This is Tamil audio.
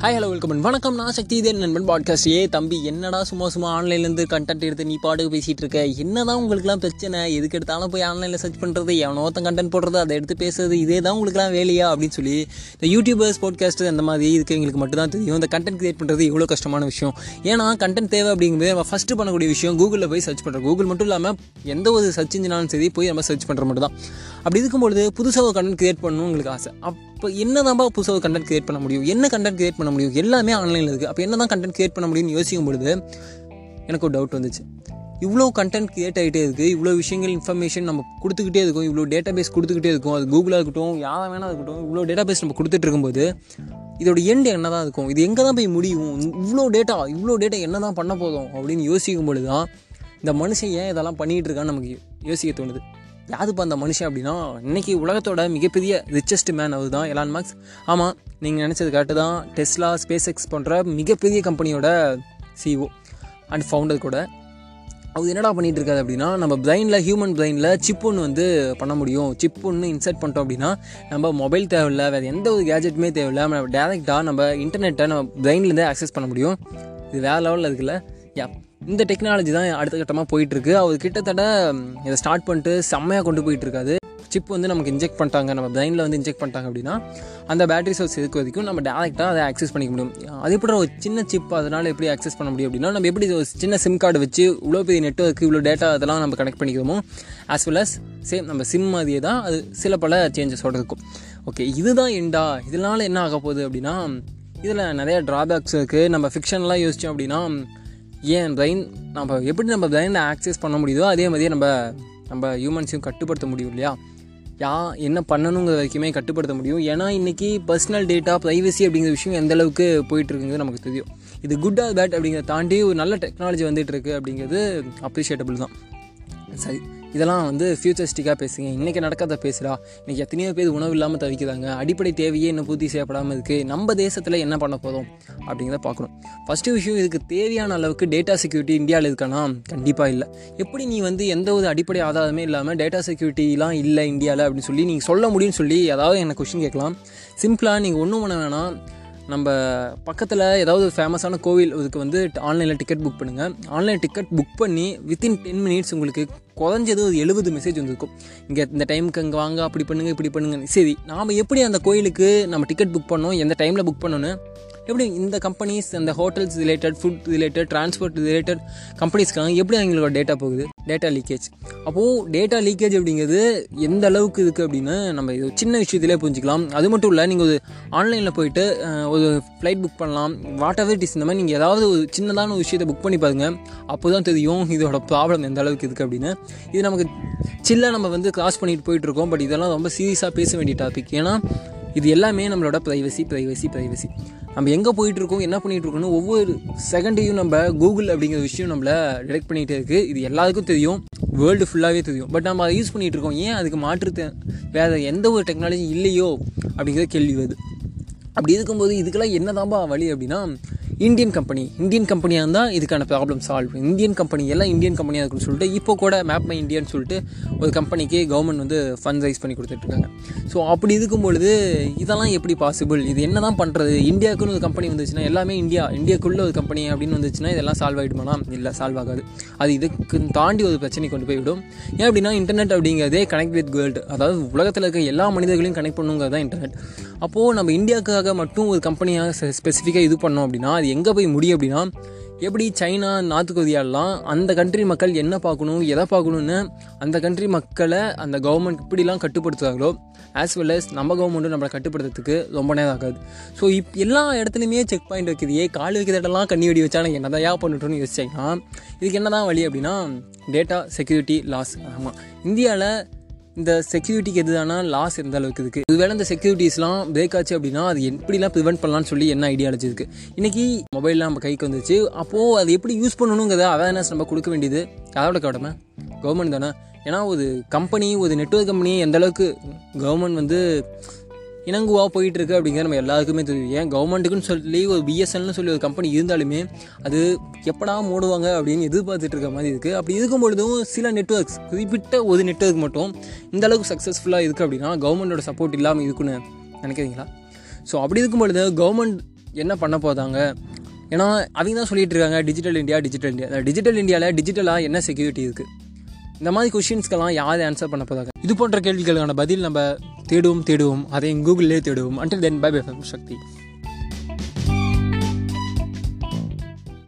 ஹாய் ஹலோ வெல்கம் வணக்கம் நான் சக்தி இதே நண்பன் பாட்காஸ்ட் ஏ தம்பி என்னடா சும்மா சும்மா ஆன்லைன்லேருந்து கண்டென்ட் எடுத்து நீ பாட்டுக்கு பேசிகிட்டு இருக்க? என்னதான் உங்களுக்குலாம் பிரச்சனை? எதுக்கு எடுத்தாலும் போய் ஆன்லைனில் சர்ச் பண்ணுறது எவனோ ஒருத்தன் கண்டென்ட் போடுறது அதை எடுத்து பேசுறது இதே தான் உங்களுக்குலாம் வேலையா? அப்படின்னு சொல்லி இந்த யூடியூபர்ஸ் பாட்காஸ்ட் அந்த மாதிரி இதுக்கு எங்களுக்கு மட்டும் தான் தெரியும். இந்த கண்டென்ட் கிரியேட் பண்ணுறது இவ்வளோ கஷ்டமான விஷயம். ஏன்னா கண்டென்ட் தேவை அப்படிங்கும்போது நம்ம ஃபஸ்ட்டு பண்ணக்கூடிய விஷயம் கூகுளில் போய் சர்ச் பண்ணுறோம் கூகுள் மட்டும் இல்லாமல் எந்த ஒரு சர்ச் இன்ஜினாலும் சரி போய் நம்ம சர்ச் பண்ணுற மட்டும் தான் அப்படி இருக்கும்பொழுது புதுசாக ஒரு கண்டென்ட் கிரியேட் பண்ணணும் உங்களுக்கு ஆசை. இப்போ என்ன தான் புதுசாக ஒரு கண்டென்ட் கிரியேட் பண்ண முடியும்? என்ன கண்டென்ட் கிரியேட் பண்ண முடியும்? எல்லாமே ஆன்லைனில் இருக்குது அப்போ என்ன தான் கண்டென்ட் கிரியேட் பண்ண முடியும்னு யோசிக்கும் பொழுது எனக்கு ஒரு டவுட் வந்துச்சு. இவ்வளோ கண்டென்ட் கிரியேட் ஆகிட்டே இருக்குது இவ்வளோ விஷயங்கள் இன்ஃபர்மேஷன் நம்ம கொடுத்துக்கிட்டே இருக்கும். இவ்வளோ டேட்டா பேஸ் கொடுத்துக்கிட்டே இருக்கும். அது கூகுளாக இருக்கட்டும் யாரை வேணா இருக்கட்டும் இவ்வளோ டேட்டா பேஸ் நம்ம கொடுத்துட்டு இருக்கும்போது இதோட எண்டு என்ன தான் இருக்கும்? இது எங்கே தான் போய் முடியும்? இவ்வளோ டேட்டா இவ்வளோ டேட்டா என்ன தான் பண்ண போதும்? அப்படின்னு யோசிக்கும் பொழுது தான் இந்த மனுஷன் ஏன் இதெல்லாம் பண்ணிகிட்டு இருக்கான்னு நமக்கு யோசிக்க தோணுது. யாருப்பா அந்த மனுஷன் அப்படின்னா இன்றைக்கி உலகத்தோட மிகப்பெரிய ரிச்சஸ்ட் மேன் அவர் தான் எலான் மார்க்ஸ் ஆமாம் நீங்கள் நினச்சது கரெக்டு தான். டெஸ்லா ஸ்பேஸ் எக்ஸ் போன்ற மிகப்பெரிய கம்பெனியோட சிஓ அண்ட் ஃபவுண்டர் கூட. அவர் என்னடா பண்ணிகிட்டு இருக்காரு அப்படின்னா நம்ம பிரெயினில் ஹியூமன் பிரெயினில் சிப் ஒன்று வந்து பண்ண முடியும். சிப் ஒன்று இன்சர்ட் பண்ணிட்டோம் அப்படின்னா நம்ம மொபைல் தேவையில்ல வேறு எந்த ஒரு கேஜெட்டுமே தேவையில்ல. நம்ம டேரெக்டாக நம்ம இன்டர்நெட்டை நம்ம பிரெயின்லேருந்தே ஆக்சஸ் பண்ண முடியும். இது வேறு லெவலில் இருக்குல்ல. யா இந்த டெக்னாலஜி தான் அடுத்த கட்டமாக போயிட்டுருக்கு. அவர் கிட்டத்தட்ட இதை ஸ்டார்ட் பண்ணிட்டு செம்மையாக கொண்டு போயிட்டுருக்காது சிப் வந்து நமக்கு இன்ஜெக்ட் பண்ணிட்டாங்க. நம்ம பிரெயினில் வந்து இன்ஜெக்ட் பண்ணிட்டாங்க அப்படின்னா அந்த பேட்டரி சோர்ஸ் இருக்க வரைக்கும் நம்ம டேரெக்டாக அதை ஆக்சஸ் பண்ணிக்க முடியும். அது எப்படி ஒரு சின்ன சிப் அதனால் எப்படி ஆக்சஸ் பண்ண முடியும் அப்படின்னா நம்ம எப்படி ஒரு சின்ன சிம் கார்டு வச்சு இவ்வளோ பெரிய நெட்ஒர்க்கு இவ்வளோ டேட்டா அதெல்லாம் நம்ம கனெக்ட் பண்ணிக்கிறோமோ ஆஸ் வெல் அஸ் சேம் நம்ம சிம் மாதிரியே தான் அது சில பல சேஞ்சஸோடு இருக்கும். ஓகே இதுதான் எண்டா? இதனால் என்ன ஆக போகுது அப்படின்னா இதில் நிறைய ட்ராபேக்ஸ் இருக்குது நம்ம ஃபிக்ஷன்லாம் யோசித்தோம் அப்படின்னா ஏன் பிரெயின் நம்ம எப்படி நம்ம பிரெயினை ஆக்சஸ் பண்ண முடியுதோ அதே மாதிரியே நம்ம நம்ம ஹியூமன்ஸையும் கட்டுப்படுத்த முடியும் இல்லையா? யா என்ன பண்ணணுங்கிற வரைக்குமே கட்டுப்படுத்த முடியும். ஏன்னா இன்றைக்கி பர்சனல் டேட்டா ப்ரைவசி அப்படிங்கிற விஷயம் எந்த அளவுக்கு போயிட்டுருக்குங்கிறது நமக்கு தெரியும். இது குட் ஆர் பேட் அப்படிங்கிறத தாண்டி ஒரு நல்ல டெக்னாலஜி வந்துட்டு இருக்கு அப்படிங்கிறது அப்ரிஷியேட்டபிள் தான். சரி இதெல்லாம் வந்து ஃபியூச்சரிஸ்டிக்காக பேசுங்க. இன்றைக்கி நடக்காத பேசுகிறா இன்றைக்கி எத்தனையோ பேர் உணவு இல்லாமல் தவிக்கிறாங்க. அடிப்படை தேவையே இன்னும் பூர்த்தி செய்யப்படாமல் இருக்குது நம்ம தேசத்தில் என்ன பண்ண போதும் அப்படிங்கிறத பார்க்கணும். ஃபஸ்ட்டு விஷயம் இதுக்கு தேவையான அளவுக்கு டேட்டா செக்யூரிட்டி இந்தியாவில் இருக்கானா? கண்டிப்பாக இல்லை. எப்படி நீ வந்து எந்த ஒரு அடிப்படை ஆதாரமே இல்லாமல் டேட்டா செக்யூரிட்டிலாம் இல்லை இந்தியாவில் அப்படின்னு சொல்லி நீங்கள் சொல்ல முடியும்னு சொல்லி ஏதாவது எனக்கு கொஷின் கேட்கலாம். சிம்பிளாக நீங்கள் ஒன்றும் பண்ண வேணாம். நம்ம பக்கத்தில் ஏதாவது ஃபேமஸான கோவில் இதுக்கு வந்து ஆன்லைனில் டிக்கெட் புக் பண்ணுங்கள் ஆன்லைன் டிக்கெட் புக் பண்ணி வித்தின் டென் மினிட்ஸ் உங்களுக்கு குறைஞ்சது ஒரு எழுபது மெசேஜ் வந்துருக்கும். இங்கே இந்த டைமுக்கு அங்கே வாங்க அப்படி பண்ணுங்கள் இப்படி பண்ணுங்க சரி நாம் எப்படி அந்த கோயிலுக்கு நம்ம டிக்கெட் புக் பண்ணோம் எந்த டைமில் புக் பண்ணோன்னு எப்படி இந்த கம்பெனிஸ் அந்த hotels related food related transport related கம்பெனிஸ்க்காக எப்படி அவங்களோட டேட்டா போகுது? டேட்டா லீக்கேஜ் அப்போது டேட்டா லீக்கேஜ் அப்படிங்கிறது எந்த அளவுக்கு இருக்குது அப்படின்னு நம்ம இது சின்ன விஷயத்திலே புரிஞ்சுக்கலாம். அது மட்டும் இல்லை நீங்கள் ஒரு ஆன்லைனில் போயிட்டு ஒரு ஃப்ளைட் புக் பண்ணலாம். வாட் எவர் இட் இஸ் இந்த மாதிரி நீங்கள் ஏதாவது ஒரு சின்னதான ஒரு விஷயத்தை புக் பண்ணி பாருங்கள் அப்போ தான் தெரியும் இதோட ப்ராப்ளம் எந்த அளவுக்கு இருக்குது அப்படின்னு. இது நமக்கு சில்லாக நம்ம வந்து கிராஸ் பண்ணிட்டு போயிட்டுருக்கோம் பட் இதெல்லாம் ரொம்ப சீரியஸாக பேச வேண்டிய டாபிக் ஏன்னா இது எல்லாமே நம்மளோட ப்ரைவசி ப்ரைவசி ப்ரைவசி நம்ம எங்கே போயிட்டுருக்கோம் என்ன பண்ணிகிட்ருக்கோன்னு ஒவ்வொரு செகண்டையும் நம்ம கூகுள் அப்படிங்கிற விஷயம் நம்மளை டிடெக்ட் பண்ணிகிட்டே இருக்குது இது எல்லாருக்கும் தெரியும். வேர்ல்டு ஃபுல்லாகவே தெரியும். பட் நம்ம அதை யூஸ் பண்ணிகிட்டு இருக்கோம் ஏன் அதுக்கு மாற்றுத்த வேறு எந்த ஒரு டெக்னாலஜி இல்லையோ அப்படிங்கிற கேள்வி வருது. அப்படி இருக்கும்போது இதுக்கெல்லாம் என்ன தான்ப்பா வழி அப்படின்னா இந்தியன் கம்பெனி. இந்தியன் கம்பெனியாக இருந்தால் இதுக்கான ப்ராப்ளம் சால்வ் இந்தியன் கம்பெனி எல்லாம் இந்தியன் கம்பெனியாக இருக்குன்னு சொல்லிட்டு இப்போ கூட மேப் மை இந்தியான்னு சொல்லிட்டு ஒரு கம்பெனிக்கு கவர்மெண்ட் வந்து ஃபண்ட் ரைஸ் பண்ணி கொடுத்துட்ருக்காங்க ஸோ அப்படி இருக்கும் பொழுது இதெல்லாம் எப்படி பாசிபிள் இது என்ன தான் பண்ணுறது இந்தியாவுக்குன்னு ஒரு கம்பெனி வந்துச்சுன்னா எல்லாமே இந்தியா இந்தியாக்குள்ளே ஒரு கம்பெனி அப்படின்னு வந்துச்சுன்னா இதெல்லாம் சால்வ் ஆகிடுமானா இல்லை சால்வ் ஆகாது. அது இதுக்கு தாண்டி ஒரு பிரச்சனை கொண்டு போய்விடும் ஏன் அப்படின்னா இன்டர்நெட் அப்படிங்கிறதே கனெக்ட் வித் வேர்ல்டு அதாவது உலகத்தில் இருக்க எல்லா மனிதர்களையும் கனெக்ட் பண்ணுங்கிறது தான் இன்டர்நெட் அப்போது நம்ம இந்தியாவுக்காக மட்டும் ஒரு கம்பெனியாக ஸ்பெசிஃபிக்காக இது பண்ணோம் அப்படின்னா அது எங்கே போய் முடியும் அப்படின்னா எப்படி சைனா நார்த் கொரியாலாம் அந்த கண்ட்ரி மக்கள் என்ன பார்க்கணும் எதை பார்க்கணுன்னு அந்த கண்ட்ரி மக்களை அந்த கவர்மெண்ட் இப்படிலாம் கட்டுப்படுத்துகிறாங்களோ ஆஸ் வெல் அஸ் நம்ம கவர்மெண்ட்டும் நம்மளை கட்டுப்படுத்துறதுக்கு ரொம்ப நேரம் ஆகாது. ஸோ இப் எல்லா இடத்துலையுமே செக் பாயிண்ட் வைக்கிறியே கால் வைக்கிற இடம்லாம் கண்ணி வெடி வச்சா என்ன தான் ஏன் பண்ணிட்டோன்னு யோசிச்சிங்கன்னா இதுக்கு என்ன தான் வழி அப்படின்னா டேட்டா செக்யூரிட்டி லாஸ் ஆமாம் இந்தியாவில் இந்த செக்யூரிட்டிக்கு எதுதானா லாஸ் எந்த அளவுக்கு இருக்குது ஒருவேளை இந்த செக்யூரிட்டிஸ்லாம் பிரேக் ஆச்சு அப்படின்னா அது எப்படிலாம் ப்ரிவெண்ட் பண்ணலாம்னு சொல்லி என்ன ஐடியாலஜி இருக்குது இன்றைக்கி மொபைல்லாம் நம்ம கைக்கு வந்துச்சு அப்போது அது எப்படி யூஸ் பண்ணணுங்கிறத அவேர்னஸ் நம்ம கொடுக்க வேண்டியது அதோட கடமை கவர்மெண்ட் தானே? ஏன்னா ஒரு கம்பெனி ஒரு நெட்ஒர்க் கம்பெனி எந்த அளவுக்கு கவர்மெண்ட் வந்து இணங்குவா போயிட்டு இருக்கு அப்படிங்கிற நம்ம எல்லாருக்குமே தெரியும். ஏன்? கவர்மெண்ட்டுக்குன்னு சொல்லி ஒரு பிஎஸ்எல்னு சொல்லி ஒரு கம்பெனி இருந்தாலுமே அது எப்படா மூடுவாங்க அப்படின்னு எதிர்பார்த்துட்டு இருக்க மாதிரி இருக்குது அப்படி இருக்கும் பொழுதும் சில நெட்ஒர்க்ஸ் குறிப்பிட்ட ஒரு நெட்ஒர்க் மட்டும் இந்த அளவுக்கு சக்ஸஸ்ஃபுல்லாக இருக்குது அப்படின்னா கவர்மெண்டோட சப்போர்ட் இல்லாமல் இருக்குன்னு நினைக்கிறீங்களா? ஸோ அப்படி இருக்கும் பொழுது கவர்மெண்ட் என்ன பண்ண போதாங்க ஏன்னா அவங்க தான் சொல்லிட்டு இருக்காங்க digital India digital India digital இந்தியாவில் டிஜிட்டலாக என்ன செக்யூரிட்டி இருக்குது இந்த மாதிரி கொஷின்ஸ்க்கெல்லாம் யார் ஆன்சர் பண்ண போதாங்க இது போன்ற கேள்விகளுக்கான பதில் நம்ம தேடுவோம் தேடுவோம். அதை கூகுளிலே தேடுவோம். Until then bye bye Shakti